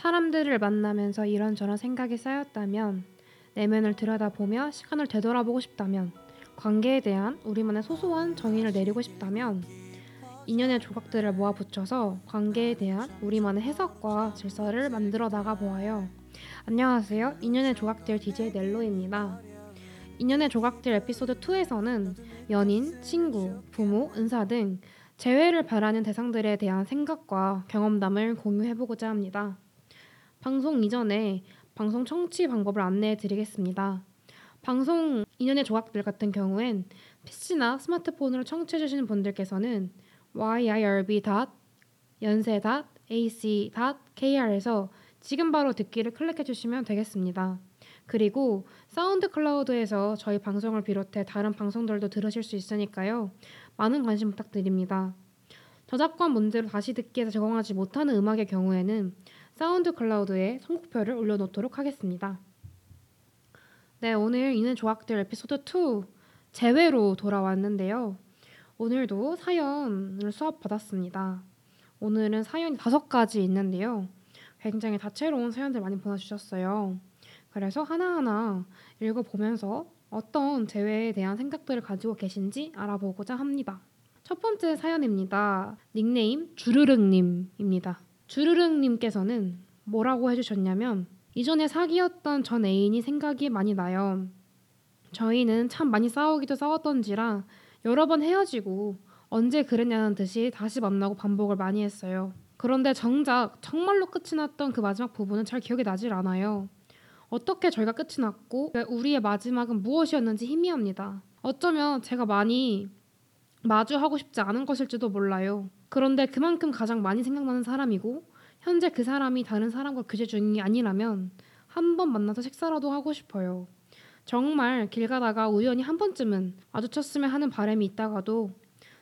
사람들을 만나면서 이런저런 생각이 쌓였다면 내면을 들여다보며 시간을 되돌아보고 싶다면 관계에 대한 우리만의 소소한 정의를 내리고 싶다면 인연의 조각들을 모아 붙여서 관계에 대한 우리만의 해석과 질서를 만들어 나가 보아요. 안녕하세요. 인연의 조각들 DJ 넬로입니다. 인연의 조각들 에피소드 2에서는 연인, 친구, 부모, 은사 등 재회를 바라는 대상들에 대한 생각과 경험담을 공유해보고자 합니다. 방송 이전에 방송 청취 방법을 안내해 드리겠습니다. 방송 인연의 조각들 같은 경우엔 PC나 스마트폰으로 청취해 주시는 분들께서는 yirb.연세.ac.kr에서 지금 바로 듣기를 클릭해 주시면 되겠습니다. 그리고 사운드 클라우드에서 저희 방송을 비롯해 다른 방송들도 들으실 수 있으니까요. 많은 관심 부탁드립니다. 저작권 문제로 다시 듣기에서 적응하지 못하는 음악의 경우에는 사운드 클라우드에 선곡표를 올려놓도록 하겠습니다. 네, 오늘 이는 조각들 에피소드 2 재회로 돌아왔는데요. 오늘도 사연을 수업 받았습니다. 오늘은 사연이 다섯 가지 있는데요. 굉장히 다채로운 사연들 많이 보내주셨어요. 그래서 하나하나 읽어보면서 어떤 재회에 대한 생각들을 가지고 계신지 알아보고자 합니다. 첫 번째 사연입니다. 닉네임 주르륵님입니다. 주르륵님께서는 뭐라고 해주셨냐면 이전에 사귀었던 전 애인이 생각이 많이 나요. 저희는 참 많이 싸우기도 싸웠던지라 여러 번 헤어지고 언제 그랬냐는 듯이 다시 만나고 반복을 많이 했어요. 그런데 정작 정말로 끝이 났던 그 마지막 부분은 잘 기억이 나질 않아요. 어떻게 저희가 끝이 났고 우리의 마지막은 무엇이었는지 희미합니다. 어쩌면 제가 많이 마주하고 싶지 않은 것일지도 몰라요. 그런데 그만큼 가장 많이 생각나는 사람이고 현재 그 사람이 다른 사람과 교제 중이 아니라면 한 번 만나서 식사라도 하고 싶어요. 정말 길 가다가 우연히 한 번쯤은 마주쳤으면 하는 바람이 있다가도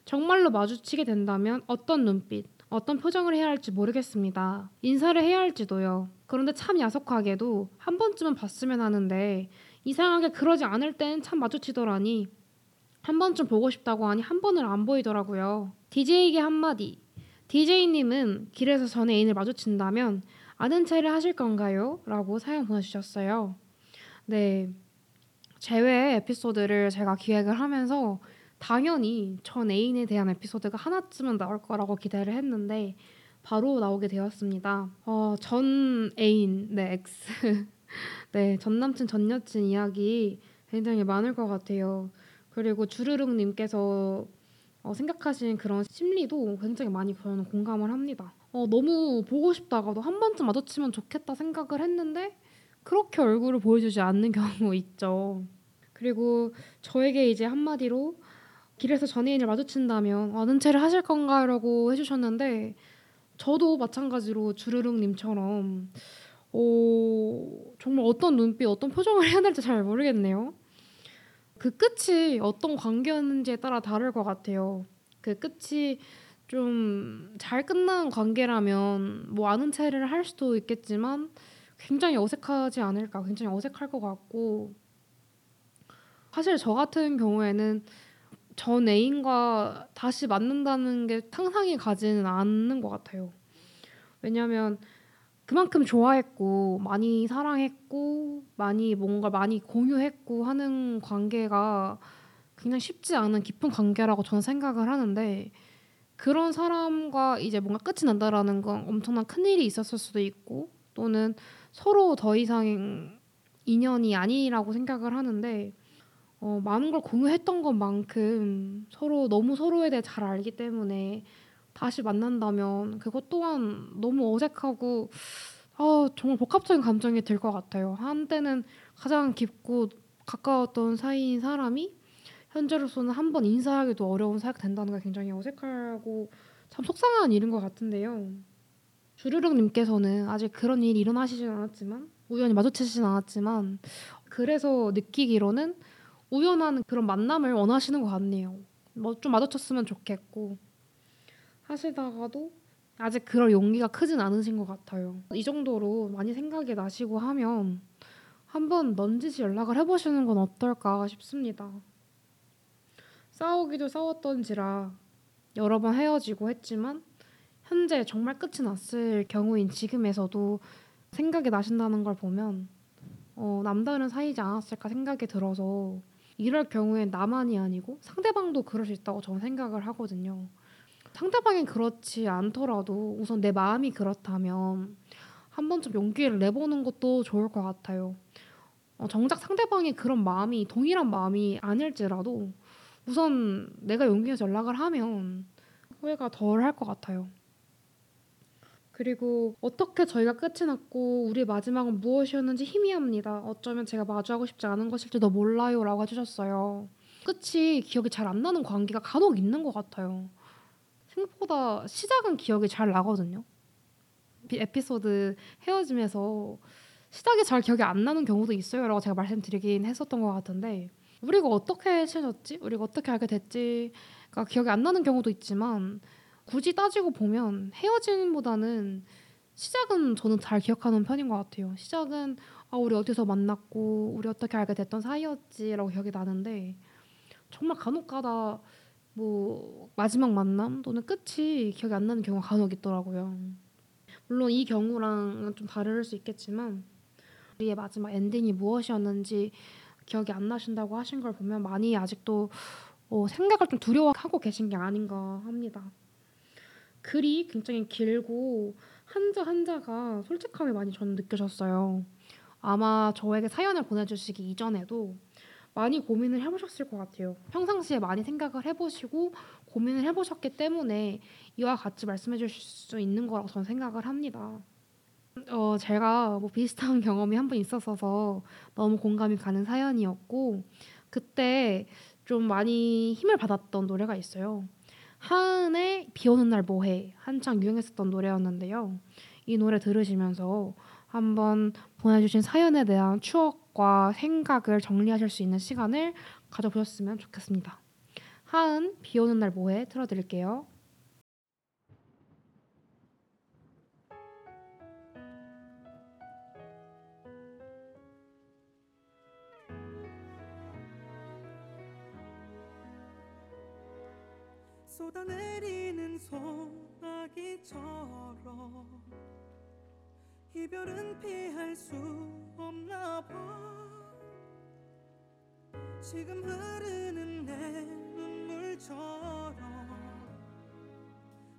정말로 마주치게 된다면 어떤 눈빛, 어떤 표정을 해야 할지 모르겠습니다. 인사를 해야 할지도요. 그런데 참 야속하게도 한 번쯤은 봤으면 하는데 이상하게 그러지 않을 땐 참 마주치더라니 한 번쯤 보고 싶다고 하니 한 번을 안 보이더라고요. DJ에게 한마디. DJ님은 길에서 전 애인을 마주친다면 아는 체를 하실 건가요? 라고 사연 보내주셨어요. 네. 재회 에피소드를 제가 기획을 하면서 당연히 전 애인에 대한 에피소드가 하나쯤은 나올 거라고 기대를 했는데 바로 나오게 되었습니다. 어, 전 애인, 네, X. 네, 전 남친, 전 여친 이야기 굉장히 많을 것 같아요. 그리고 주르륵님께서 어, 생각하신 그런 심리도 굉장히 많이 저는 공감을 합니다. 어, 너무 보고 싶다가도 한 번쯤 마주치면 좋겠다 생각을 했는데 그렇게 얼굴을 보여주지 않는 경우 있죠. 그리고 저에게 이제 한마디로 길에서 전애인을 마주친다면 아는 체를 하실 건가라고 해주셨는데 저도 마찬가지로 주르륵님처럼 어, 정말 어떤 눈빛, 어떤 표정을 해야 될지 잘 모르겠네요. 그 끝이 어떤 관계였는지에 따라 다를 것 같아요. 그 끝이 좀 잘 끝난 관계라면 뭐 아는 체를 할 수도 있겠지만 굉장히 어색하지 않을까, 굉장히 어색할 것 같고 사실 저 같은 경우에는 전 애인과 다시 만난다는 게 상상이 가지는 않는 것 같아요. 왜냐하면 그만큼 좋아했고 많이 사랑했고 많이 뭔가 많이 공유했고 하는 관계가 굉장히 쉽지 않은 깊은 관계라고 저는 생각을 하는데 그런 사람과 이제 뭔가 끝이 난다라는 건 엄청난 큰 일이 있었을 수도 있고 또는 서로 더 이상 인연이 아니라고 생각을 하는데 어, 많은 걸 공유했던 것만큼 서로 너무 서로에 대해 잘 알기 때문에 다시 만난다면 그것 또한 너무 어색하고 아, 정말 복합적인 감정이 들 것 같아요. 한때는 가장 깊고 가까웠던 사이인 사람이 현재로서는 한 번 인사하기도 어려운 사이가 된다는 게 굉장히 어색하고 참 속상한 일인 것 같은데요. 주르륵님께서는 아직 그런 일이 일어나시진 않았지만 우연히 마주치진 않았지만 그래서 느끼기로는 우연한 그런 만남을 원하시는 것 같네요. 뭐 좀 마주쳤으면 좋겠고 하시다가도 아직 그럴 용기가 크진 않으신 것 같아요. 이 정도로 많이 생각이 나시고 하면 한번 넌지시 연락을 해보시는 건 어떨까 싶습니다. 싸우기도 싸웠던지라 여러 번 헤어지고 했지만 현재 정말 끝이 났을 경우인 지금에서도 생각이 나신다는 걸 보면 어, 남다른 사이지 않았을까 생각이 들어서 이럴 경우엔 나만이 아니고 상대방도 그럴 수 있다고 저는 생각을 하거든요. 상대방이 그렇지 않더라도 우선 내 마음이 그렇다면 한 번쯤 용기를 내보는 것도 좋을 것 같아요. 어, 정작 상대방이 그런 마음이 동일한 마음이 아닐지라도 우선 내가 용기 내서 연락을 하면 후회가 덜 할 것 같아요. 그리고 어떻게 저희가 끝이 났고 우리의 마지막은 무엇이었는지 희미합니다. 어쩌면 제가 마주하고 싶지 않은 것일지도 몰라요라고 해주셨어요. 끝이 기억이 잘 안 나는 관계가 간혹 있는 것 같아요. 생각보다 시작은 기억이 잘 나거든요. 비- 에피소드 헤어짐에서 시작이 잘 기억이 안 나는 경우도 있어요라고 제가 말씀드리긴 했었던 것 같은데 우리가 어떻게 친해졌지? 우리가 어떻게 알게 됐지가 기억이 안 나는 경우도 있지만 굳이 따지고 보면 헤어짐보다는 시작은 저는 잘 기억하는 편인 것 같아요. 시작은 아 우리 어디서 만났고 우리 어떻게 알게 됐던 사이였지라고 기억이 나는데 정말 간혹가다 뭐 마지막 만남 또는 끝이 기억이 안 나는 경우가 간혹 있더라고요. 물론 이 경우랑은 좀 다를 수 있겠지만 우리의 마지막 엔딩이 무엇이었는지 기억이 안 나신다고 하신 걸 보면 많이 아직도 어, 생각을 좀 두려워하고 계신 게 아닌가 합니다. 글이 굉장히 길고 한자 한자가 솔직함이 많이 저는 느껴졌어요. 아마 저에게 사연을 보내주시기 이전에도 많이 고민을 해보셨을 것 같아요. 평상시에 많이 생각을 해보시고 고민을 해보셨기 때문에 이와 같이 말씀해 주실 수 있는 거라고 저는 생각을 합니다. 어, 제가 뭐 비슷한 경험이 한 번 있었어서 너무 공감이 가는 사연이었고 그때 좀 많이 힘을 받았던 노래가 있어요. 하은의 비 오는 날 뭐해 한창 유행했었던 노래였는데요. 이 노래 들으시면서 한번 보내주신 사연에 대한 추억 과 생각을 정리하실 수 있는 시간을 가져보셨으면 좋겠습니다. 하은 비 오는 날 뭐해 틀어드릴게요. 쏟아내리는 소나기처럼 이별은 피할 수 없나 봐. 지금 흐르는 내 눈물처럼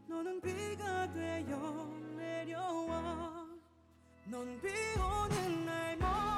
너는 비가 되어 내려와. 넌 비 오는 날 뭐해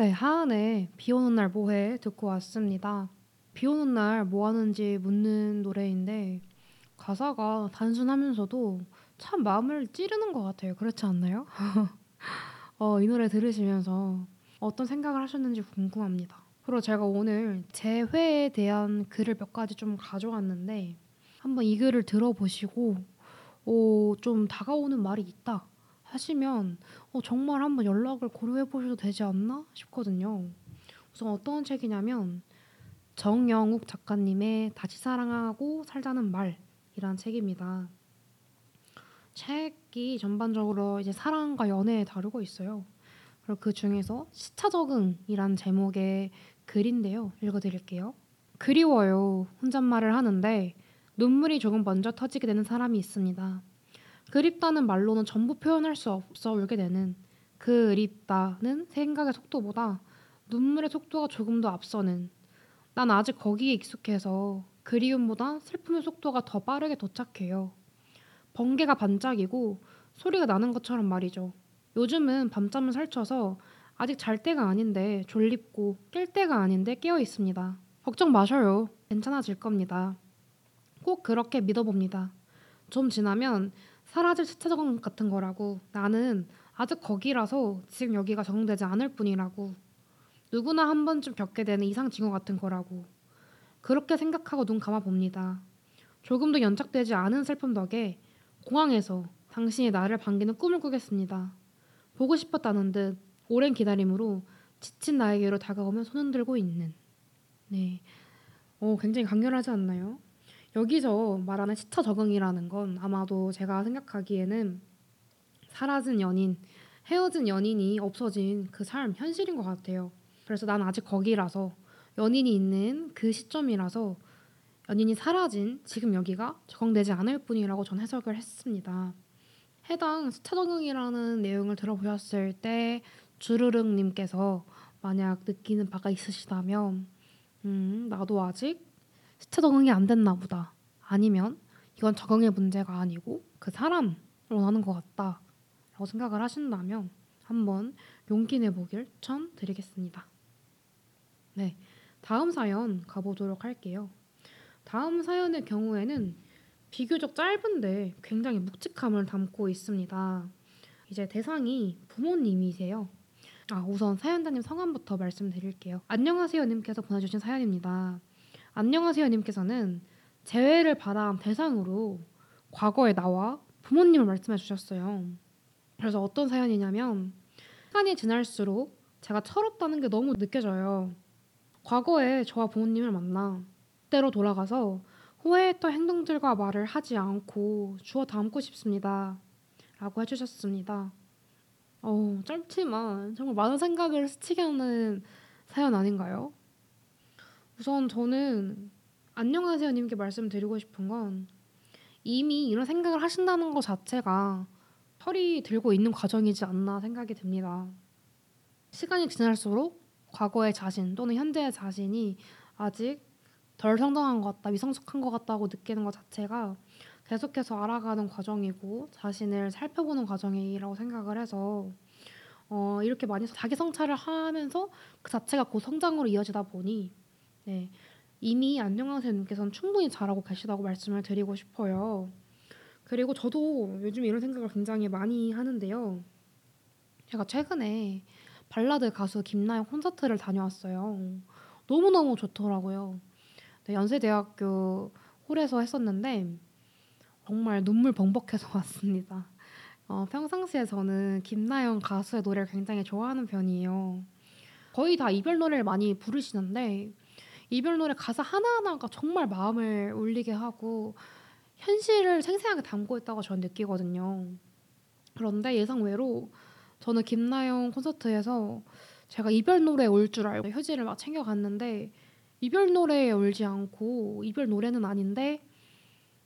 네, 하은의 비 오는 날 뭐해 듣고 왔습니다. 비 오는 날 뭐 하는지 묻는 노래인데 가사가 단순하면서도 참 마음을 찌르는 것 같아요. 그렇지 않나요? 어, 이 노래 들으시면서 어떤 생각을 하셨는지 궁금합니다. 그리고 제가 오늘 제 회에 대한 글을 몇 가지 좀 가져왔는데 한번 이 글을 들어보시고 오, 좀 다가오는 말이 있다 하시면 어, 정말 한번 연락을 고려해 보셔도 되지 않나 싶거든요. 우선 어떤 책이냐면 정영욱 작가님의 다시 사랑하고 살자는 말이란 책입니다. 책이 전반적으로 이제 사랑과 연애에 다루고 있어요. 그리고 그 중에서 시차 적응이란 제목의 글인데요. 읽어드릴게요. 그리워요. 혼잣말을 하는데 눈물이 조금 먼저 터지게 되는 사람이 있습니다. 그립다는 말로는 전부 표현할 수 없어 울게 되는 그립다는 생각의 속도보다 눈물의 속도가 조금 더 앞서는 난 아직 거기에 익숙해서 그리움보다 슬픔의 속도가 더 빠르게 도착해요. 번개가 반짝이고 소리가 나는 것처럼 말이죠. 요즘은 밤잠을 설쳐서 아직 잘 때가 아닌데 졸립고 깰 때가 아닌데 깨어 있습니다. 걱정 마셔요. 괜찮아질 겁니다. 꼭 그렇게 믿어봅니다. 좀 지나면 사라질 시차 적응 같은 거라고 나는 아직 거기라서 지금 여기가 적응되지 않을 뿐이라고. 누구나 한 번쯤 겪게 되는 이상 징후 같은 거라고. 그렇게 생각하고 눈 감아 봅니다. 조금도 연착되지 않은 슬픔 덕에 공항에서 당신이 나를 반기는 꿈을 꾸겠습니다. 보고 싶었다는 듯 오랜 기다림으로 지친 나에게로 다가오며 손 흔들고 있는. 네. 어, 굉장히 강렬하지 않나요? 여기서 말하는 시차 적응이라는 건 아마도 제가 생각하기에는 사라진 연인, 헤어진 연인이 없어진 그 삶, 현실인 것 같아요. 그래서 난 아직 거기라서 연인이 있는 그 시점이라서 연인이 사라진 지금 여기가 적응되지 않을 뿐이라고 전 해석을 했습니다. 해당 시차 적응이라는 내용을 들어보셨을 때 주르륵님께서 만약 느끼는 바가 있으시다면 음, 나도 아직 시차 적응이 안 됐나 보다. 아니면 이건 적응의 문제가 아니고 그 사람을 원하는 것 같다. 라고 생각을 하신다면 한번 용기 내보길 추천드리겠습니다. 네, 다음 사연 가보도록 할게요. 다음 사연의 경우에는 비교적 짧은데 굉장히 묵직함을 담고 있습니다. 이제 대상이 부모님이세요. 아, 우선 사연자님 성함부터 말씀드릴게요. 안녕하세요 님께서 보내주신 사연입니다. 안녕하세요 님께서는 재회를 바람 대상으로 과거에 나와 부모님을 말씀해 주셨어요. 그래서 어떤 사연이냐면 시간이 지날수록 제가 철없다는 게 너무 느껴져요. 과거에 저와 부모님을 만나 그때로 돌아가서 후회했던 행동들과 말을 하지 않고 주워 담고 싶습니다. 라고 해주셨습니다. 어, 짧지만 정말 많은 생각을 스치게 하는 사연 아닌가요? 우선 저는 안녕하세요님께 말씀드리고 싶은 건 이미 이런 생각을 하신다는 것 자체가 철이 들고 있는 과정이지 않나 생각이 듭니다. 시간이 지날수록 과거의 자신 또는 현재의 자신이 아직 덜 성장한 것 같다, 미성숙한 것 같다고 느끼는 것 자체가 계속해서 알아가는 과정이고 자신을 살펴보는 과정이라고 생각을 해서 어, 이렇게 많이 자기 성찰을 하면서 그 자체가 곧 성장으로 이어지다 보니 네, 이미 안녕하세요 님께서는 충분히 잘하고 계시다고 말씀을 드리고 싶어요. 그리고 저도 요즘 이런 생각을 굉장히 많이 하는데요. 제가 최근에 발라드 가수 김나영 콘서트를 다녀왔어요. 너무너무 좋더라고요. 네, 연세대학교 홀에서 했었는데 정말 눈물 벙벅해서 왔습니다. 어, 평상시에 저는 김나영 가수의 노래를 굉장히 좋아하는 편이에요. 거의 다 이별 노래를 많이 부르시는데 이별 노래 가사 하나하나가 정말 마음을 울리게 하고 현실을 생생하게 담고 있다고 저는 느끼거든요. 그런데 예상외로 저는 김나영 콘서트에서 제가 이별 노래 올 줄 알고 휴지를 막 챙겨갔는데 이별 노래에 울지 않고 이별 노래는 아닌데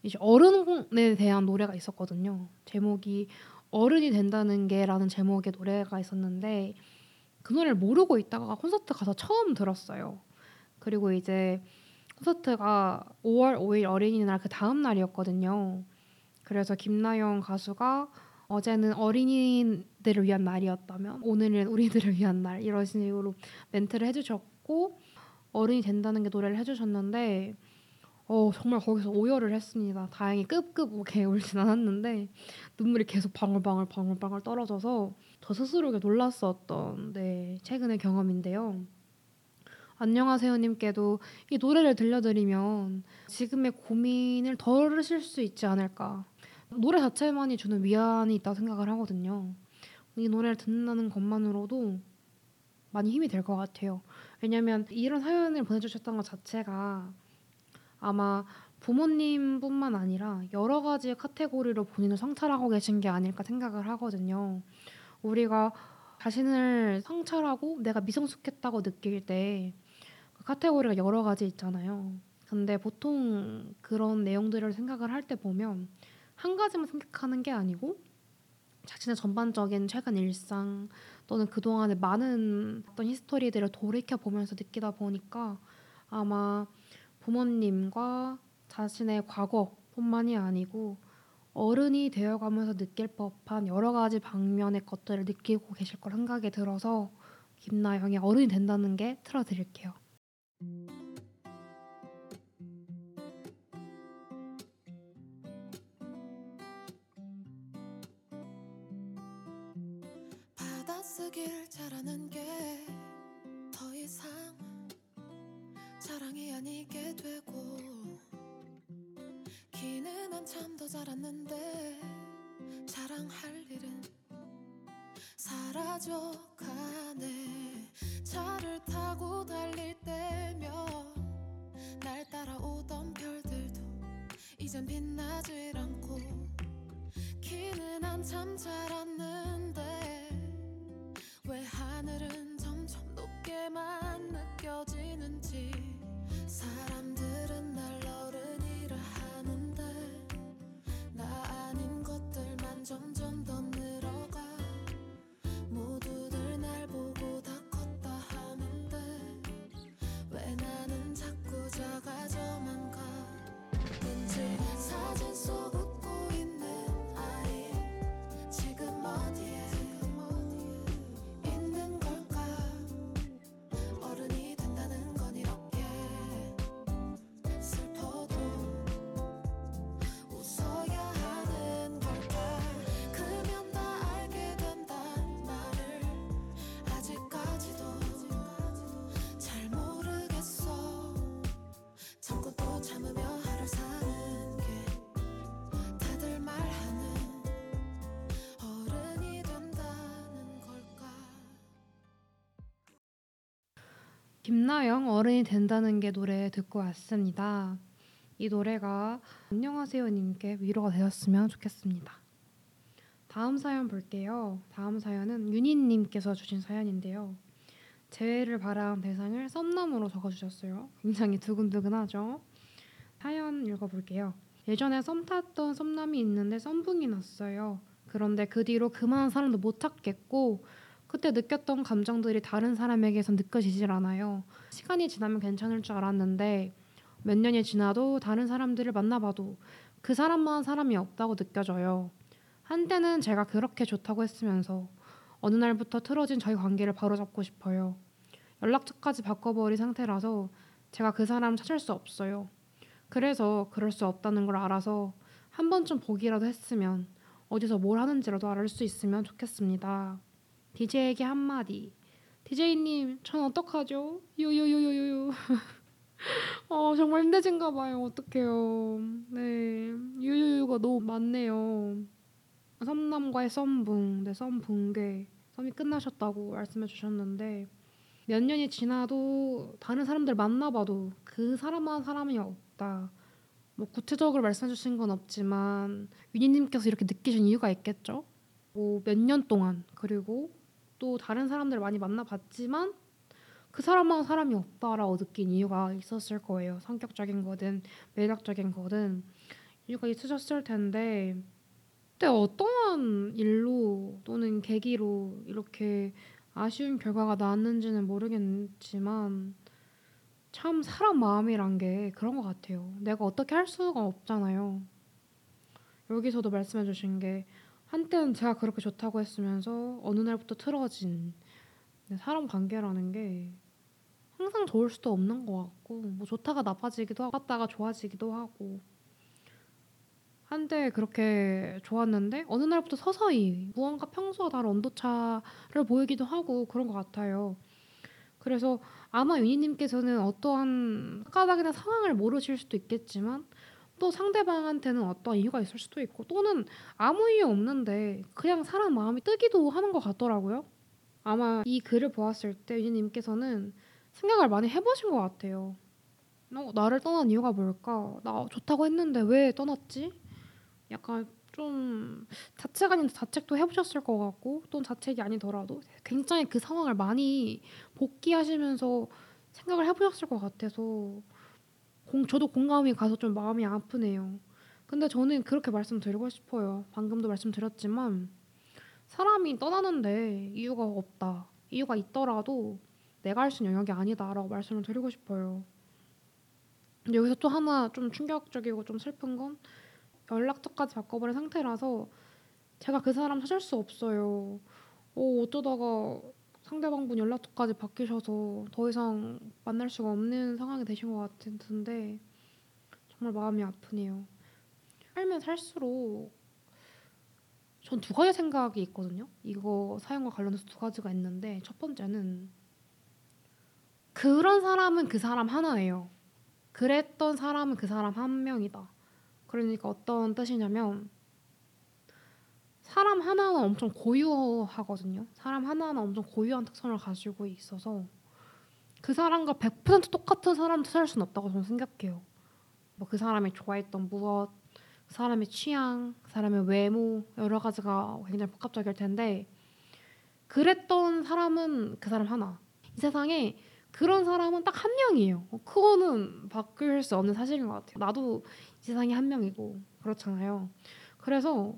이제 어른에 대한 노래가 있었거든요. 제목이 어른이 된다는 게라는 제목의 노래가 있었는데 그 노래를 모르고 있다가 콘서트 가서 처음 들었어요. 그리고 이제 콘서트가 5월 5일 어린이날 그 다음 날이었거든요. 그래서 김나영 가수가 어제는 어린이들을 위한 날이었다면 오늘은 우리들을 위한 날 이런 식으로 멘트를 해주셨고 어른이 된다는 게 노래를 해주셨는데 어 정말 거기서 오열을 했습니다. 다행히 끄끄하게 울진 않았는데 눈물이 계속 방울방울 방울방울 떨어져서 저 스스로가 놀랐었던 네 최근의 경험인데요. 안녕하세요님께도 이 노래를 들려드리면 지금의 고민을 덜으실 수 있지 않을까. 노래 자체만이 주는 위안이 있다고 생각을 하거든요. 이 노래를 듣는다는 것만으로도 많이 힘이 될 것 같아요. 왜냐면 이런 사연을 보내주셨던 것 자체가 아마 부모님뿐만 아니라 여러 가지 카테고리로 본인을 성찰하고 계신 게 아닐까 생각을 하거든요. 우리가 자신을 성찰하고 내가 미성숙했다고 느낄 때 그 카테고리가 여러 가지 있잖아요. 근데 보통 그런 내용들을 생각을 할 때 보면 한 가지만 생각하는 게 아니고 자신의 전반적인 최근 일상 또는 그동안의 많은 어떤 히스토리들을 돌이켜 보면서 느끼다 보니까 아마 부모님과 자신의 과거뿐만이 아니고 어른이 되어가면서 느낄 법한 여러 가지 방면의 것들을 느끼고 계실 걸 생각이 들어서 김나영의 어른이 된다는 게 틀어드릴게요. 받아쓰길 잘하는 게 더 이상 자랑이 아니게 되고 기는 한참 더 자랐는데 자랑할 일은 사라져 가네. 차를 타고 달릴 때면 날 따라오던 별들도 이젠 빛나질 않고 키는 한참 자랐는데 왜 하늘은 점점 높게만 느껴지는지 사람들은 날 어른이라 하는데 나 아닌 것들만 점점 더 김나영 어른이 된다는 게 노래 듣고 왔습니다. 이 노래가 안녕하세요님께 위로가 되었으면 좋겠습니다. 다음 사연 볼게요. 다음 사연은 윤희님께서 주신 사연인데요. 재회를 바라는 대상을 썸남으로 적어주셨어요. 굉장히 두근두근하죠. 사연 읽어볼게요. 예전에 썸 탔던 썸남이 있는데 썸붕이 났어요. 그런데 그 뒤로 그만한 사람도 못 찾겠고 그때 느꼈던 감정들이 다른 사람에게선 느껴지질 않아요. 시간이 지나면 괜찮을 줄 알았는데 몇 년이 지나도 다른 사람들을 만나봐도 그 사람만한 사람이 없다고 느껴져요. 한때는 제가 그렇게 좋다고 했으면서 어느 날부터 틀어진 저희 관계를 바로잡고 싶어요. 연락처까지 바꿔버린 상태라서 제가 그 사람 찾을 수 없어요. 그래서 그럴 수 없다는 걸 알아서 한 번쯤 보기라도 했으면 어디서 뭘 하는지라도 알수 있으면 좋겠습니다. DJ에게 한마디. DJ님, 전 어떡하죠? 요요요요요. 어, 정말 힘드신가 봐요. 어떡해요. 네. 유유유가 너무 많네요. 썸남과의 썸붕, 네, 썸붕괴. 썸이 끝나셨다고 말씀해 주셨는데 몇 년이 지나도 다른 사람들 만나봐도 그 사람만 사람이 없다. 뭐 구체적으로 말씀해 주신 건 없지만 윤희님께서 이렇게 느끼신 이유가 있겠죠? 뭐 몇 년 동안 그리고 또 다른 사람들 많이 만나봤지만 그 사람만 사람이 없다라고 느낀 이유가 있었을 거예요. 성격적인 거든 매력적인 거든 이유가 있으셨을 텐데 그때 어떠한 일로 또는 계기로 이렇게 아쉬운 결과가 나왔는지는 모르겠지만 참 사람 마음이란 게 그런 것 같아요. 내가 어떻게 할 수가 없잖아요. 여기서도 말씀해 주신 게 한때는 제가 그렇게 좋다고 했으면서 어느 날부터 틀어진 사람 관계라는 게 항상 좋을 수도 없는 것 같고 뭐 좋다가 나빠지기도 하고 나빠다가 좋아지기도 하고 한때 그렇게 좋았는데 어느 날부터 서서히 무언가 평소와 다른 온도차를 보이기도 하고 그런 것 같아요. 그래서 아마 윤희님께서는 어떠한 까닭이나 상황을 모르실 수도 있겠지만 또 상대방한테는 어떠한 이유가 있을 수도 있고 또는 아무 이유 없는데 그냥 사람 마음이 뜨기도 하는 것 같더라고요. 아마 이 글을 보았을 때 윤희님께서는 생각을 많이 해보신 것 같아요. 어, 나를 떠난 이유가 뭘까? 나 좋다고 했는데 왜 떠났지? 약간 좀 자책 아닌 자책도 해보셨을 것 같고 또는 자책이 아니더라도 굉장히 그 상황을 많이 복귀하시면서 생각을 해보셨을 것 같아서 공, 저도 공감이 가서 좀 마음이 아프네요. 근데 저는 그렇게 말씀드리고 싶어요. 방금도 말씀드렸지만 사람이 떠나는데 이유가 없다. 이유가 있더라도 내가 할 수 있는 영역이 아니다라고 말씀을 드리고 싶어요. 근데 여기서 또 하나 좀 충격적이고 좀 슬픈 건 연락처까지 바꿔버린 상태라서 제가 그 사람 찾을 수 없어요. 어, 어쩌다가 상대방분 연락처까지 바뀌셔서 더 이상 만날 수가 없는 상황이 되신 것 같은데 정말 마음이 아프네요. 살면 살수록 전 두 가지 생각이 있거든요. 이거 사연과 관련해서 두 가지가 있는데 첫 번째는 그런 사람은 그 사람 하나예요. 그랬던 사람은 그 사람 한 명이다. 그러니까 어떤 뜻이냐면 사람 하나는 엄청 고유하거든요. 사람 하나는 엄청 고유한 특성을 가지고 있어서 그 사람과 100% 똑같은 사람도 살 수는 없다고 저는 생각해요. 뭐 그 사람이 좋아했던 무엇, 그 사람의 취향, 그 사람의 외모 여러 가지가 굉장히 복합적일 텐데 그랬던 사람은 그 사람 하나. 이 세상에 그런 사람은 딱 한 명이에요. 어, 그거는 바뀔 수 없는 사실인 것 같아요. 나도 이 세상에 한 명이고 그렇잖아요. 그래서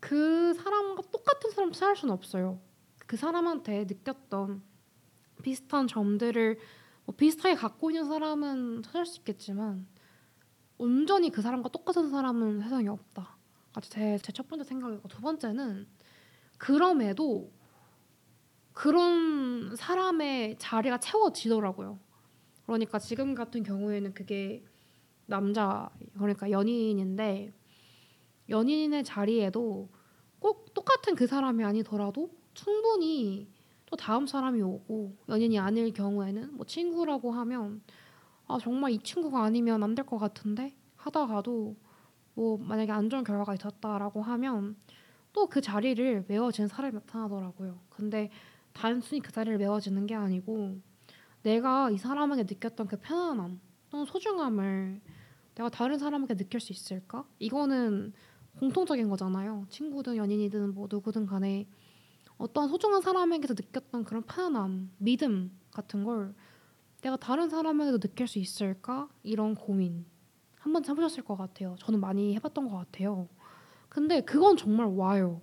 그 사람과 똑같은 사람 찾을 수는 없어요. 그 사람한테 느꼈던 비슷한 점들을 뭐 비슷하게 갖고 있는 사람은 찾을 수 있겠지만 온전히 그 사람과 똑같은 사람은 세상에 없다. 제제 첫 번째 생각이고 두 번째는 그럼에도 그런 사람의 자리가 채워지더라고요. 그러니까 지금 같은 경우에는 그게 남자 그러니까 연인인데 연인의 자리에도 꼭 똑같은 그 사람이 아니더라도 충분히 또 다음 사람이 오고 연인이 아닐 경우에는 뭐 친구라고 하면 아 정말 이 친구가 아니면 안 될 것 같은데 하다가도 뭐 만약에 안 좋은 결과가 있었다라고 하면 또 그 자리를 메워지는 사람이 나타나더라고요. 근데 단순히 그 자리를 메워지는 게 아니고 내가 이 사람에게 느꼈던 그 편안함 또는 소중함을 내가 다른 사람에게 느낄 수 있을까? 이거는 공통적인 거잖아요. 친구든 연인이든 뭐 누구든 간에 어떤 소중한 사람에게서 느꼈던 그런 편안함, 믿음 같은 걸 내가 다른 사람에게도 느낄 수 있을까? 이런 고민 한 번쯤 해보셨을 것 같아요. 저는 많이 해봤던 것 같아요. 근데 그건 정말 와요.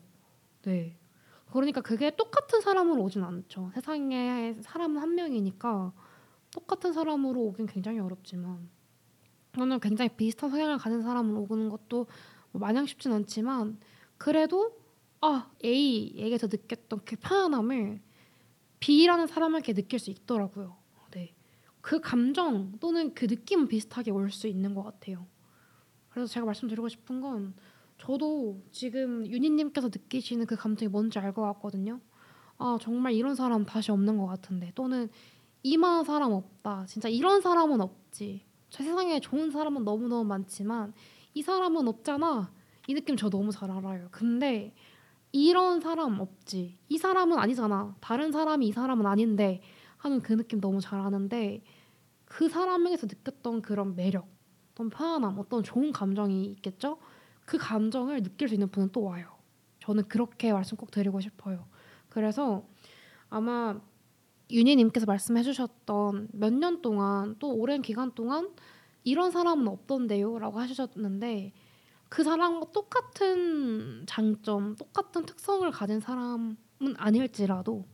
네. 그러니까 그게 똑같은 사람으로 오진 않죠. 세상에 사람은 한 명이니까 똑같은 사람으로 오긴 굉장히 어렵지만 저는 굉장히 비슷한 성향을 가진 사람으로 오는 것도 뭐 마냥 쉽진 않지만 그래도 아 A에게서 느꼈던 그 편안함을 B라는 사람에게 느낄 수 있더라고요. 네, 그 감정 또는 그 느낌은 비슷하게 올 수 있는 것 같아요. 그래서 제가 말씀드리고 싶은 건 저도 지금 윤희님께서 느끼시는 그 감정이 뭔지 알 것 같거든요. 아 정말 이런 사람 다시 없는 것 같은데 또는 이만한 사람 없다. 진짜 이런 사람은 없지. 저 세상에 좋은 사람은 너무너무 많지만 이 사람은 없잖아. 이 느낌 저 너무 잘 알아요. 근데 이런 사람 없지. 이 사람은 아니잖아. 다른 사람이 이 사람은 아닌데 하는 그 느낌 너무 잘 아는데 그 사람에게서 느꼈던 그런 매력, 어떤 편안함, 어떤 좋은 감정이 있겠죠? 그 감정을 느낄 수 있는 분은 또 와요. 저는 그렇게 말씀 꼭 드리고 싶어요. 그래서 아마 윤희님께서 말씀해 주셨던 몇 년 동안 또 오랜 기간 동안 이런 사람은 없던데요라고 하셨는데 그 사람과 똑같은 장점, 똑같은 특성을 가진 사람은 아닐지라도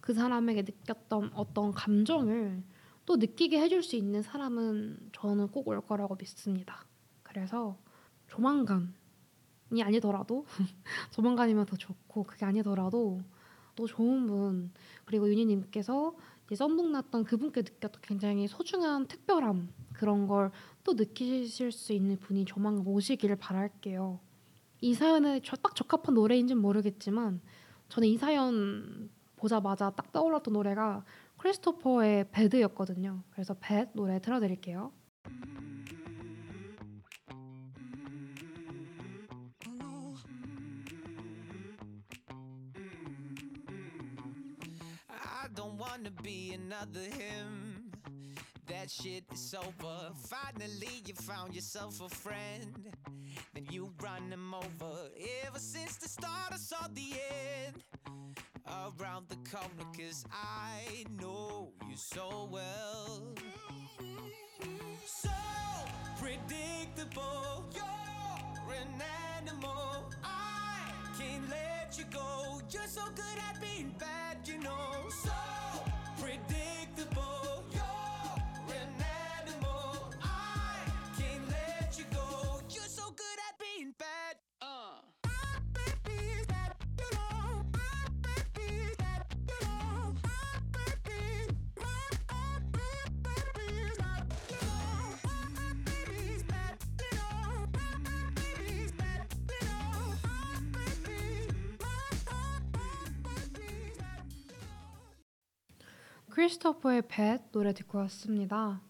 그 사람에게 느꼈던 어떤 감정을 또 느끼게 해줄 수 있는 사람은 저는 꼭 올 거라고 믿습니다. 그래서 조만간이 아니더라도 조만간이면 더 좋고 그게 아니더라도 또 좋은 분 그리고 윤희님께서 이제 썸북 났던 그분께 느꼈던 굉장히 소중한 특별함 그런 걸 또 느끼실 수 있는 분이 조만간 오시기를 바랄게요. 이 사연에 저- 딱 적합한 노래인지는 모르겠지만 저는 이 사연 보자마자 딱 떠올랐던 노래가 크리스토퍼의 배드였거든요. 그래서 배 노래 들어드릴게요. That shit is over. Finally, you found yourself a friend. Then you run him over. Ever since the start, I saw the end. Around the corner, cause I know you so well. So predictable. You're an animal. I can't let you go. You're so good at being bad, you know. So predictable. You're we're 크리스토퍼의 뱃 노래 듣고 왔습니다.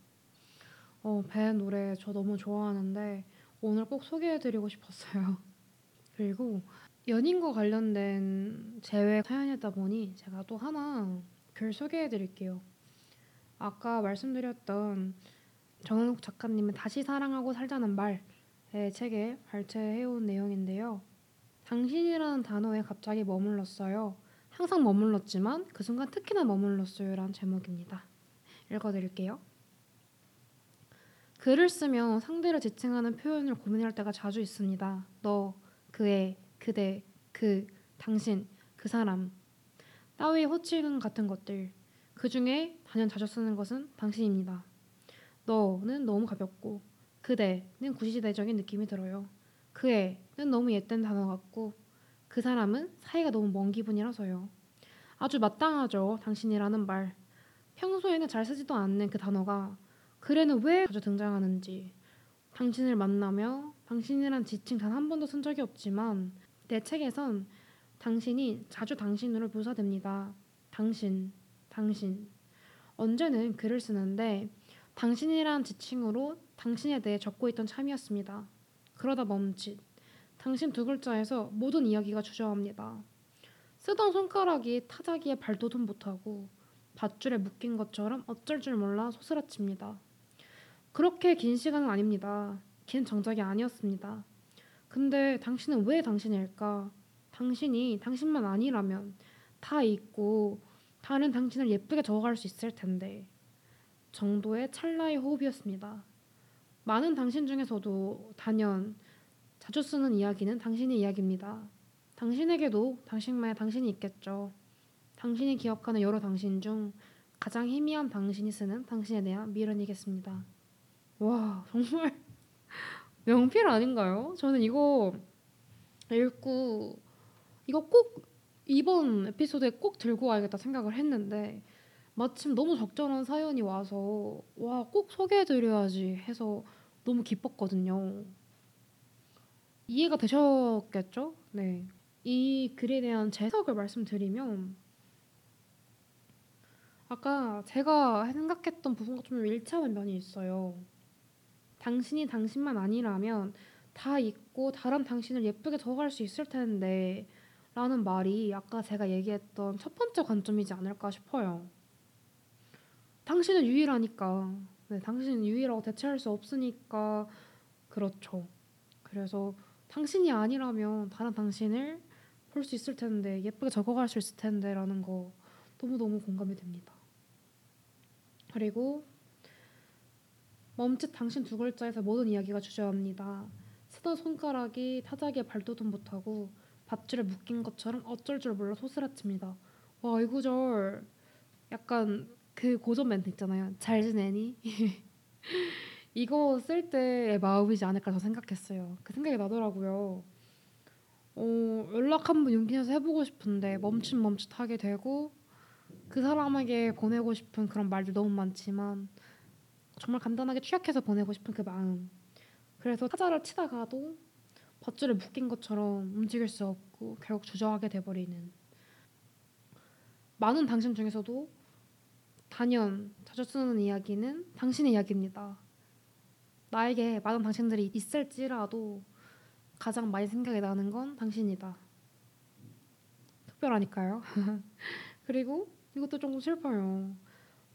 어, 뱃 노래 저 너무 좋아하는데 오늘 꼭 소개해드리고 싶었어요. 그리고 연인과 관련된 재회 사연이다 보니 제가 또 하나 글 소개해드릴게요. 아까 말씀드렸던 정은욱 작가님의 다시 사랑하고 살자는 말의 책에 발췌해온 내용인데요. 당신이라는 단어에 갑자기 머물렀어요. 항상 머물렀지만 그 순간 특히나 머물렀어요라는 제목입니다. 읽어드릴게요. 글을 쓰며 상대를 지칭하는 표현을 고민할 때가 자주 있습니다. 너, 그애, 그대, 그, 당신, 그 사람 따위의 호칭 같은 것들 그 중에 단연 자주 쓰는 것은 당신입니다. 너는 너무 가볍고 그대는 구시대적인 느낌이 들어요. 그 애는 너무 옛된 단어 같고 그 사람은 사이가 너무 먼 기분이라서요. 아주 마땅하죠. 당신이라는 말. 평소에는 잘 쓰지도 않는 그 단어가 글에는 왜 자주 등장하는지 당신을 만나며 당신이란 지칭 단 한 번도 쓴 적이 없지만 내 책에선 당신이 자주 당신으로 묘사됩니다. 당신, 당신. 언제는 글을 쓰는데 당신이란 지칭으로 당신에 대해 적고 있던 참이었습니다. 그러다 멈칫. 당신 두 글자에서 모든 이야기가 주저합니다. 쓰던 손가락이 타자기에 발도도 못하고 밧줄에 묶인 것처럼 어쩔 줄 몰라 소스라칩니다. 그렇게 긴 시간은 아닙니다. 긴 정적이 아니었습니다. 근데 당신은 왜 당신일까? 당신이 당신만 아니라면 다 잊고 다른 당신을 예쁘게 적어갈 수 있을 텐데 정도의 찰나의 호흡이었습니다. 많은 당신 중에서도 단연 자주 쓰는 이야기는 당신의 이야기입니다. 당신에게도 당신만의 당신이 있겠죠. 당신이 기억하는 여러 당신 중 가장 희미한 당신이 쓰는 당신에 대한 미련이겠습니다. 와 정말 명필 아닌가요? 저는 이거 읽고 이거 꼭 이번 에피소드에 꼭 들고 와야겠다 생각을 했는데 마침 너무 적절한 사연이 와서 와 꼭 소개해 드려야지 해서 너무 기뻤거든요. 이해가 되셨겠죠? 네. 이 글에 대한 제 해석을 말씀드리면 아까 제가 생각했던 부분과 좀 일치하는 면이 있어요. 당신이 당신만 아니라면 다 잊고 다른 당신을 예쁘게 적어갈 수 있을 텐데 라는 말이 아까 제가 얘기했던 첫 번째 관점이지 않을까 싶어요. 당신은 유일하니까. 네, 당신은 유일하고 대체할 수 없으니까 그렇죠. 그래서 당신이 아니라면 다른 당신을 볼 수 있을 텐데 예쁘게 적어갈 수 있을 텐데라는 거 너무너무 공감이 됩니다. 그리고 멈칫 당신 두 글자에서 모든 이야기가 주저합니다. 쓰던 손가락이 타자기에 발도도 못하고 밧줄에 묶인 것처럼 어쩔 줄 몰라 소스라칩니다. 와, 이 구절 약간 그 고전 멘트 있잖아요. 잘 지내니? 이거 쓸 때의 마음이지 않을까 저 생각했어요. 그 생각이 나더라고요. 어, 연락 한번 용기 내서 해보고 싶은데 멈칫멈칫하게 되고 그 사람에게 보내고 싶은 그런 말들 너무 많지만 정말 간단하게 취약해서 보내고 싶은 그 마음. 그래서 타자를 치다가도 밧줄에 묶인 것처럼 움직일 수 없고 결국 주저하게 돼버리는 많은 당신 중에서도 단연 자주 쓰는 이야기는 당신의 이야기입니다. 나에게 많은 당신들이 있을지라도 가장 많이 생각이 나는 건 당신이다. 특별하니까요. 그리고 이것도 조금 슬퍼요.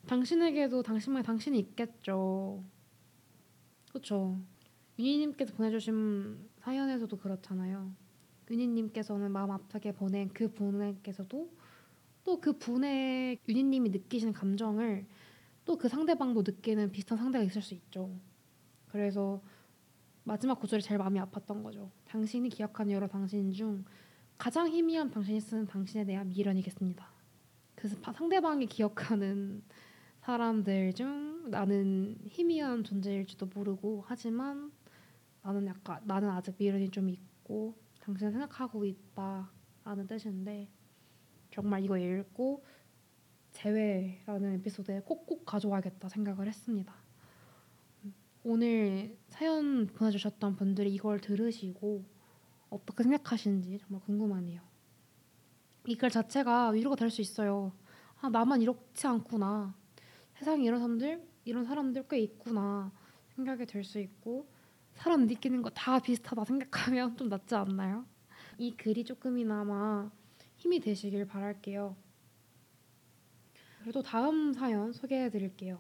당신에게도 당신만의 당신이 있겠죠. 그렇죠. 윤희님께서 보내주신 사연에서도 그렇잖아요. 윤희님께서는 마음 아프게 보낸 그 분에게서도 또 그 분의 윤희님이 느끼시는 감정을 또 그 상대방도 느끼는 비슷한 상대가 있을 수 있죠. 그래서 마지막 구절이 제일 마음이 아팠던 거죠. 당신이 기억하는 여러 당신 중 가장 희미한 당신이 쓰는 당신에 대한 미련이겠습니다. 그래서 파- 상대방이 기억하는 사람들 중 나는 희미한 존재일지도 모르고 하지만 나는 약간 나는 아직 미련이 좀 있고 당신을 생각하고 있다라는 뜻인데 정말 이거 읽고 재회라는 에피소드에 꼭꼭 가져와야겠다 생각을 했습니다. 오늘 사연 보내주셨던 분들이 이걸 들으시고 어떻게 생각하시는지 정말 궁금하네요. 이 글 자체가 위로가 될 수 있어요. 아 나만 이렇지 않구나. 세상에 이런 사람들 이런 사람들 꽤 있구나 생각이 들수 있고 사람 느끼는 거 다 비슷하다 생각하면 좀 낫지 않나요? 이 글이 조금이나마 힘이 되시길 바랄게요. 그리고 다음 사연 소개해 드릴게요.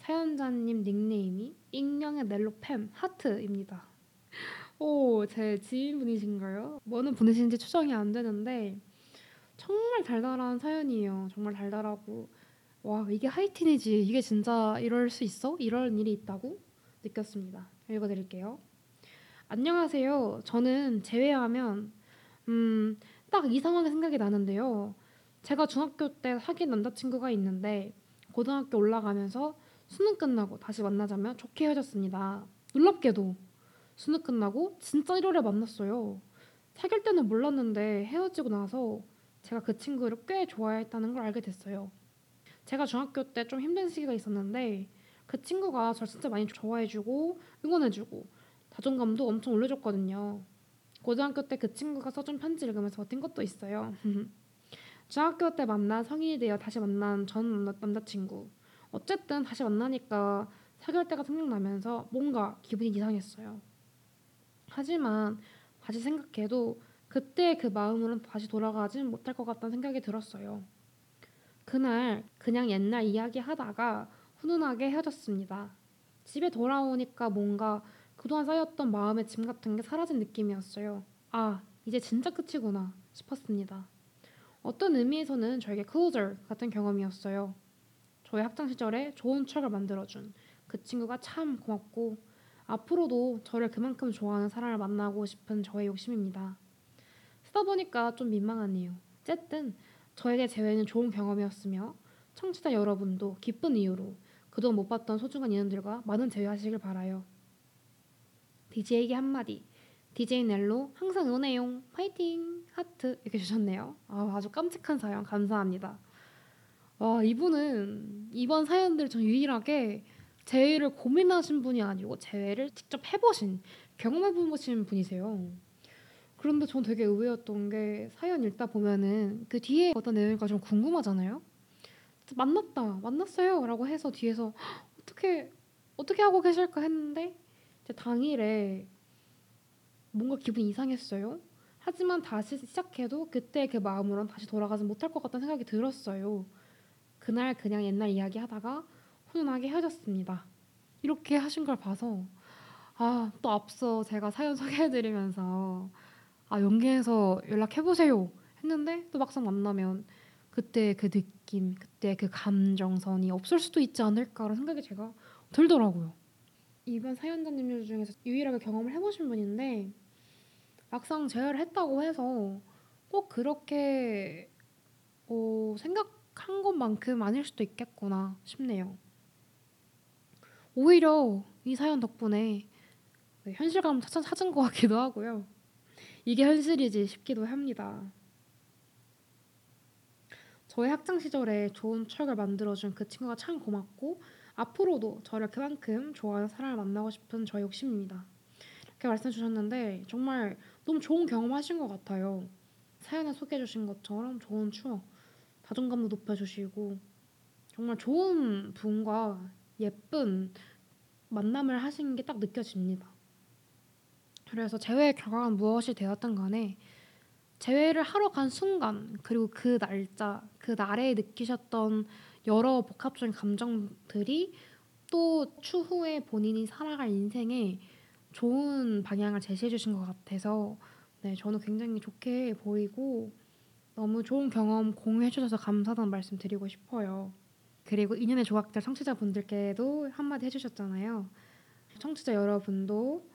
사연자님 닉네임이 익명의 넬로팸 하트입니다. 오, 제 지인분이신가요? 뭐는 보내시는지 추정이 안 되는데 정말 달달한 사연이에요. 정말 달달하고 와 이게 하이틴이지 이게 진짜 이럴 수 있어? 이런 일이 있다고 느꼈습니다. 읽어드릴게요. 안녕하세요. 저는 제외하면 음, 딱 이 상황이 생각이 나는데요. 제가 중학교 때 사귄 남자친구가 있는데 고등학교 올라가면서 수능 끝나고 다시 만나자며 좋게 헤어졌습니다. 놀랍게도 수능 끝나고 진짜 1월에 만났어요. 사귈 때는 몰랐는데 헤어지고 나서 제가 그 친구를 꽤 좋아했다는 걸 알게 됐어요. 제가 중학교 때 좀 힘든 시기가 있었는데 그 친구가 저를 진짜 많이 좋아해주고 응원해주고 자존감도 엄청 올려줬거든요. 고등학교 때 그 친구가 써준 편지 읽으면서 버틴 것도 있어요. 중학교 때 만난 성인이 되어 다시 만난 전 남자- 남자친구. 어쨌든 다시 만나니까 사귈 때가 생각나면서 뭔가 기분이 이상했어요. 하지만 다시 생각해도 그때 그 마음으로는 다시 돌아가진 못할 것 같다는 생각이 들었어요. 그날 그냥 옛날 이야기 하다가 훈훈하게 헤어졌습니다. 집에 돌아오니까 뭔가 그동안 쌓였던 마음의 짐 같은 게 사라진 느낌이었어요. 아, 이제 진짜 끝이구나 싶었습니다. 어떤 의미에서는 저에게 클로저 같은 경험이었어요. 저의 학창 시절에 좋은 추억을 만들어준 그 친구가 참 고맙고 앞으로도 저를 그만큼 좋아하는 사람을 만나고 싶은 저의 욕심입니다. 쓰다 보니까 좀 민망하네요. 어쨌든 저에게 재회는 좋은 경험이었으며 청취자 여러분도 기쁜 이유로 그동안 못 봤던 소중한 인연들과 많은 재회하시길 바라요. DJ에게 한마디. DJ 넬로 항상 응원해용. 파이팅. 하트 이렇게 주셨네요. 아, 아주 깜찍한 사연 감사합니다. 와 이분은 이번 사연들 전 유일하게 재회를 고민하신 분이 아니고 재회를 직접 해보신 경험해보신 분이세요. 그런데 전 되게 의외였던 게 사연 읽다 보면은 그 뒤에 어떤 내용일까 좀 궁금하잖아요. 만났다, 만났어요라고 해서 뒤에서 "헉, 어떻게 어떻게 하고 계실까 했는데 이제 당일에 뭔가 기분이 이상했어요. 하지만 다시 시작해도 그때 그 마음으론 다시 돌아가지 못할 것 같다는 생각이 들었어요. 그날 그냥 옛날 이야기 하다가 훈훈하게 헤어졌습니다. 이렇게 하신 걸 봐서 아, 또 앞서 제가 사연 소개해드리면서 아, 연계해서 연락해보세요 했는데 또 막상 만나면 그때 그 느낌, 그때 그 감정선이 없을 수도 있지 않을까라는 생각이 제가 들더라고요. 이번 사연자님 중에서 유일하게 경험을 해보신 분인데 막상 재회를 했다고 해서 꼭 그렇게 어, 생각 한 것만큼 아닐 수도 있겠구나 싶네요. 오히려 이 사연 덕분에 네, 현실감 찾, 찾은 것 같기도 하고요. 이게 현실이지 싶기도 합니다. 저의 학창 시절에 좋은 추억을 만들어준 그 친구가 참 고맙고 앞으로도 저를 그만큼 좋아하는 사람을 만나고 싶은 저의 욕심입니다. 이렇게 말씀해 주셨는데 정말 너무 좋은 경험하신 것 같아요. 사연에 소개해 주신 것처럼 좋은 추억, 자존감도 높여주시고 정말 좋은 분과 예쁜 만남을 하신 게 딱 느껴집니다. 그래서 재회의 결과가 무엇이 되었든 간에 재회를 하러 간 순간 그리고 그 날짜 그 날에 느끼셨던 여러 복합적인 감정들이 또 추후에 본인이 살아갈 인생에 좋은 방향을 제시해 주신 것 같아서 네 저는 굉장히 좋게 보이고 너무 좋은 경험 공유해 주셔서 감사하다는 말씀 드리고 싶어요. 그리고 인연의 조각들 청취자분들께도 한마디 해주셨잖아요. 청취자 여러분도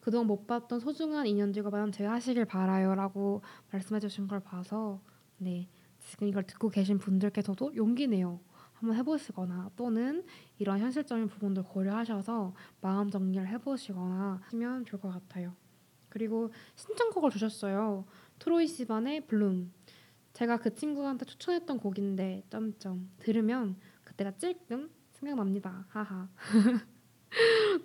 그동안 못 봤던 소중한 인연들과 만남 제하시길 바라요라고 말씀해 주신 걸 봐서 네 지금 이걸 듣고 계신 분들께서도 용기 내요 한번 해보시거나 또는 이런 현실적인 부분들 고려하셔서 마음 정리를 해보시거나 하시면 좋을 것 같아요. 그리고 신청곡을 주셨어요. 트로이 시반의 블룸. 제가 그 친구한테 추천했던 곡인데 점점 들으면 그때가 찔끔 생각납니다. 하하.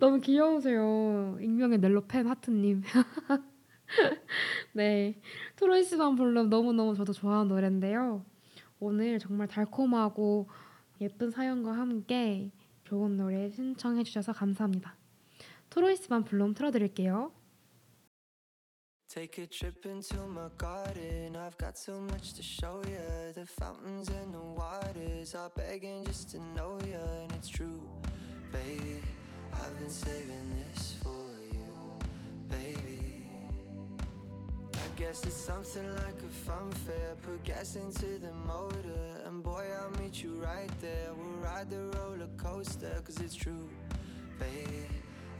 너무 귀여우세요. 익명의 넬로팬 하트님. 네, 트로이 시반 블룸 너무 너무 저도 좋아하는 노래인데요. 오늘 정말 달콤하고 예쁜 사연과 함께 좋은 노래 신청해 주셔서 감사합니다. 트로이스만 블룸 틀어드릴게요. Take a trip into my garden. I've got so much to show you. The fountains and the waters are begging just to know you. And it's true, baby. I've been saving this for you, baby. I guess it's something like a fun fair. Put gas into the motor. And boy, I'll meet you right there. We'll ride the roller coaster. Cause it's true, baby.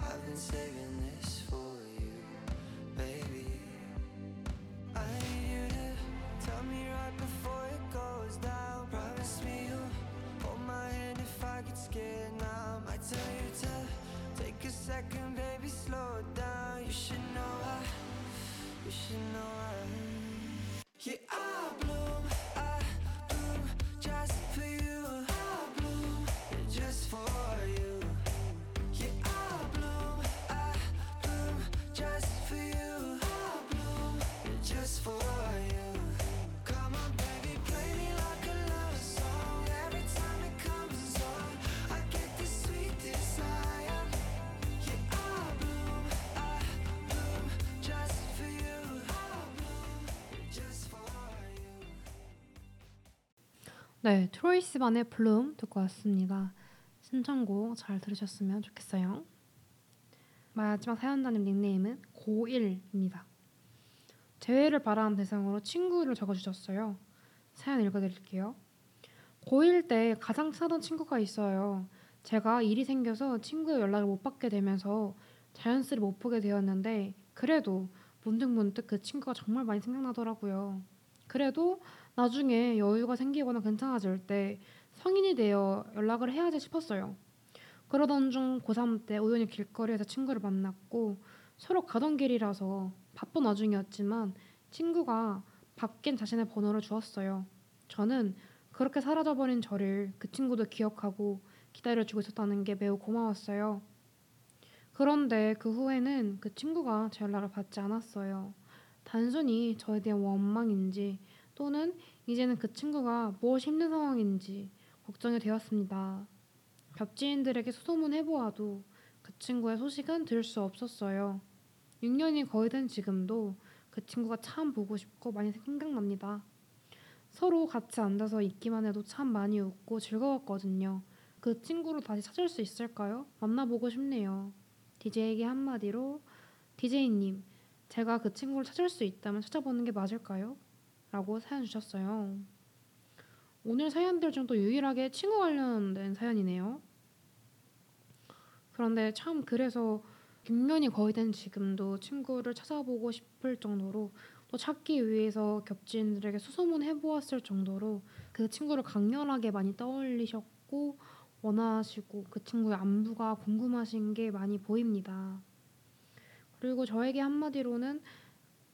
I've been saving this for you, baby. 네, 트로이스만의 블룸 듣고 왔습니다. 신청곡 잘 들으셨으면 좋겠어요. 마지막 사연자님 닉네임은 고1입니다. 재회를 바라는 대상으로 친구를 적어주셨어요. 사연 읽어드릴게요. 고1 때 가장 친하던 친구가 있어요. 제가 일이 생겨서 친구의 연락을 못 받게 되면서 자연스레 못 보게 되었는데 그래도 문득문득 그 친구가 정말 많이 생각나더라고요. 그래도 나중에 여유가 생기거나 괜찮아질 때 성인이 되어 연락을 해야지 싶었어요. 그러던 중 고3 때 우연히 길거리에서 친구를 만났고 서로 가던 길이라서 바쁜 와중이었지만 친구가 바뀐 자신의 번호를 주었어요. 저는 그렇게 사라져버린 저를 그 친구도 기억하고 기다려주고 있었다는 게 매우 고마웠어요. 그런데 그 후에는 그 친구가 제 연락을 받지 않았어요. 단순히 저에 대한 원망인지 또는 이제는 그 친구가 무엇이 힘든 상황인지 걱정이 되었습니다. 겹지인들에게 소소문 해보아도 그 친구의 소식은 들을 수 없었어요. 6년이 거의 된 지금도 그 친구가 참 보고 싶고 많이 생각납니다. 서로 같이 앉아서 있기만 해도 참 많이 웃고 즐거웠거든요. 그 친구를 다시 찾을 수 있을까요? 만나보고 싶네요. DJ에게 한마디로 DJ님, 제가 그 친구를 찾을 수 있다면 찾아보는 게 맞을까요? 라고 사연 주셨어요. 오늘 사연들 중 또 유일하게 친구 관련된 사연이네요. 그런데 참 그래서 6년이 거의 된 지금도 친구를 찾아보고 싶을 정도로 또 찾기 위해서 겹지인들에게 수소문 해 보았을 정도로 그 친구를 강렬하게 많이 떠올리셨고 원하시고 그 친구의 안부가 궁금하신 게 많이 보입니다. 그리고 저에게 한마디로는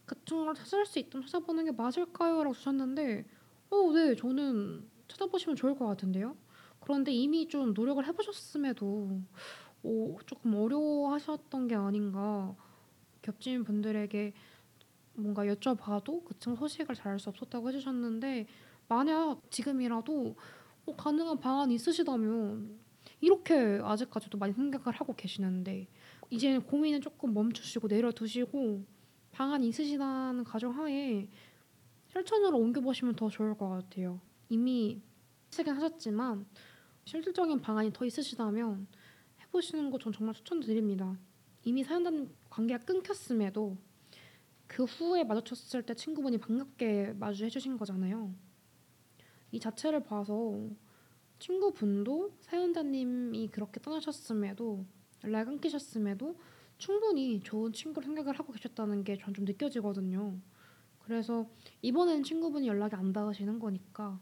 그 친구를 찾을 수 있다면 찾아보는 게 맞을까요? 라고 주셨는데 어, 네, 저는 찾아보시면 좋을 것 같은데요. 그런데 이미 좀 노력을 해보셨음에도 어, 조금 어려워하셨던 게 아닌가 겹친 분들에게 뭔가 여쭤봐도 그 친구 소식을 잘알수 없었다고 해주셨는데 만약 지금이라도 어, 가능한 방안이 있으시다면 이렇게 아직까지도 많이 생각을 하고 계시는데 이제 고민은 조금 멈추시고 내려두시고 방안이 있으시다는 가정하에 실천으로 옮겨보시면 더 좋을 것 같아요. 이미 하시긴 하셨지만 실질적인 방안이 더 있으시다면 해보시는 거 전 정말 추천드립니다. 이미 사연자님 관계가 끊겼음에도 그 후에 마주쳤을 때 친구분이 반갑게 마주해 주신 거잖아요. 이 자체를 봐서 친구분도 사연자님이 그렇게 떠나셨음에도 연락이 끊기셨음에도 충분히 좋은 친구로 생각을 하고 계셨다는 게 전 좀 느껴지거든요. 그래서 이번에는 친구분이 연락이 안 닿으시는 거니까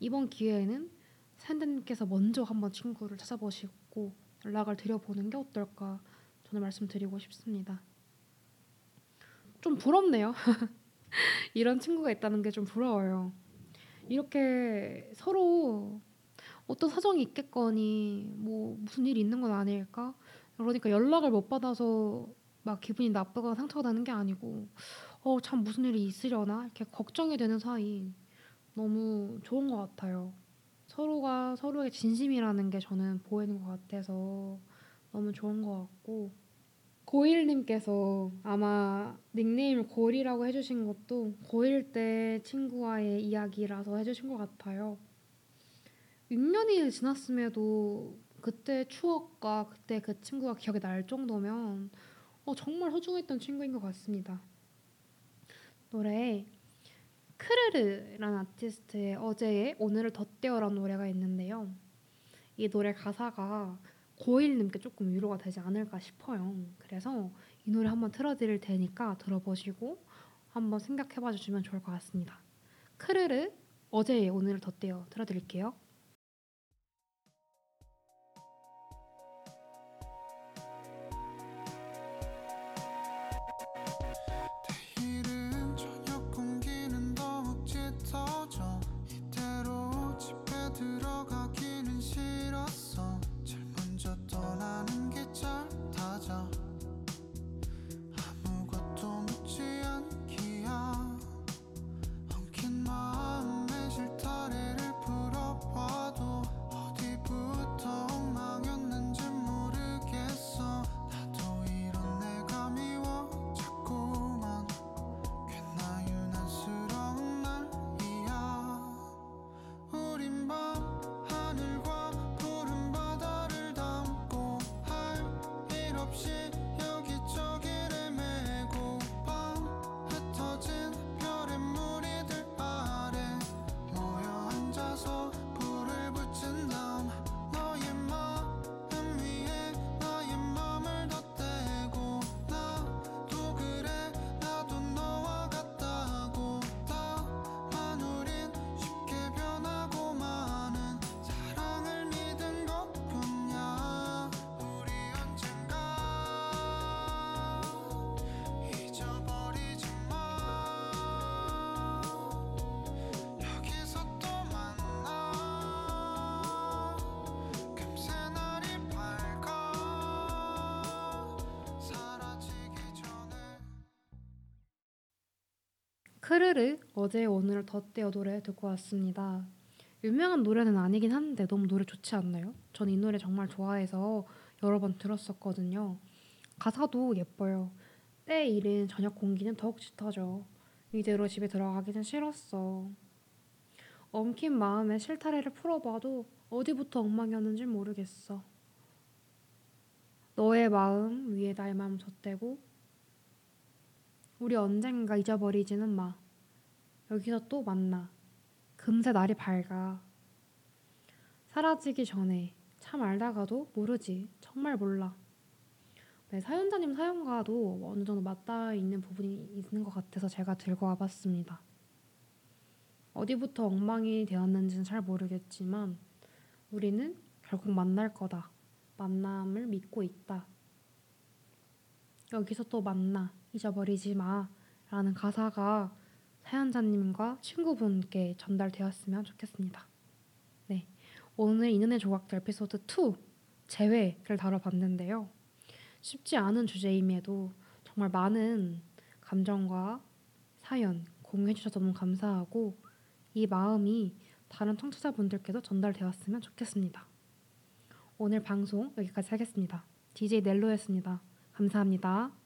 이번 기회에는 사연자님께서 먼저 한번 친구를 찾아보시고 연락을 드려보는 게 어떨까 저는 말씀드리고 싶습니다. 좀 부럽네요. 이런 친구가 있다는 게 좀 부러워요. 이렇게 서로 어떤 사정이 있겠거니 뭐 무슨 일이 있는 건 아닐까? 그러니까 연락을 못 받아서 막 기분이 나쁘거나 상처가 나는 게 아니고 어 참 무슨 일이 있으려나 이렇게 걱정이 되는 사이 너무 좋은 것 같아요. 서로가 서로의 진심이라는 게 저는 보이는 것 같아서 너무 좋은 것 같고 고일님께서 아마 닉네임을 고일이라고 해주신 것도 고1 때 친구와의 이야기라서 해주신 것 같아요. 6년이 지났음에도 그때 추억과 그때 그 친구가 기억이 날 정도면 어, 정말 소중했던 친구인 것 같습니다. 노래에 크르르라는 아티스트의 어제의 오늘을 덧대어라는 노래가 있는데요. 이 노래 가사가 고1님께 조금 위로가 되지 않을까 싶어요. 그래서 이 노래 한번 틀어드릴 테니까 들어보시고 한번 생각해봐 주시면 좋을 것 같습니다. 크르르 어제의 오늘을 덧대어 틀어드릴게요. 크르르 어제 오늘을 덧대어 노래 듣고 왔습니다. 유명한 노래는 아니긴 한데 너무 노래 좋지 않나요? 전 이 노래 정말 좋아해서 여러 번 들었었거든요. 가사도 예뻐요. 때 이른 저녁 공기는 더욱 짙어져. 이대로 집에 들어가기는 싫었어. 엉킨 마음에 실타래를 풀어봐도 어디부터 엉망이었는지 모르겠어. 너의 마음 위에 나의 마음 덧대고 우리 언젠가 잊어버리지는 마. 여기서 또 만나. 금세 날이 밝아. 사라지기 전에 참 알다가도 모르지. 정말 몰라. 네, 사연자님 사연과도 어느 정도 맞닿아 있는 부분이 있는 것 같아서 제가 들고 와봤습니다. 어디부터 엉망이 되었는지는 잘 모르겠지만 우리는 결국 만날 거다. 만남을 믿고 있다. 여기서 또 만나. 잊어버리지 마. 라는 가사가 사연자님과 친구분께 전달되었으면 좋겠습니다. 네. 오늘 인연의 조각들 에피소드 2 재회를 다뤄봤는데요. 쉽지 않은 주제임에도 정말 많은 감정과 사연 공유해주셔서 너무 감사하고 이 마음이 다른 청취자분들께도 전달되었으면 좋겠습니다. 오늘 방송 여기까지 하겠습니다. DJ 넬로였습니다. 감사합니다.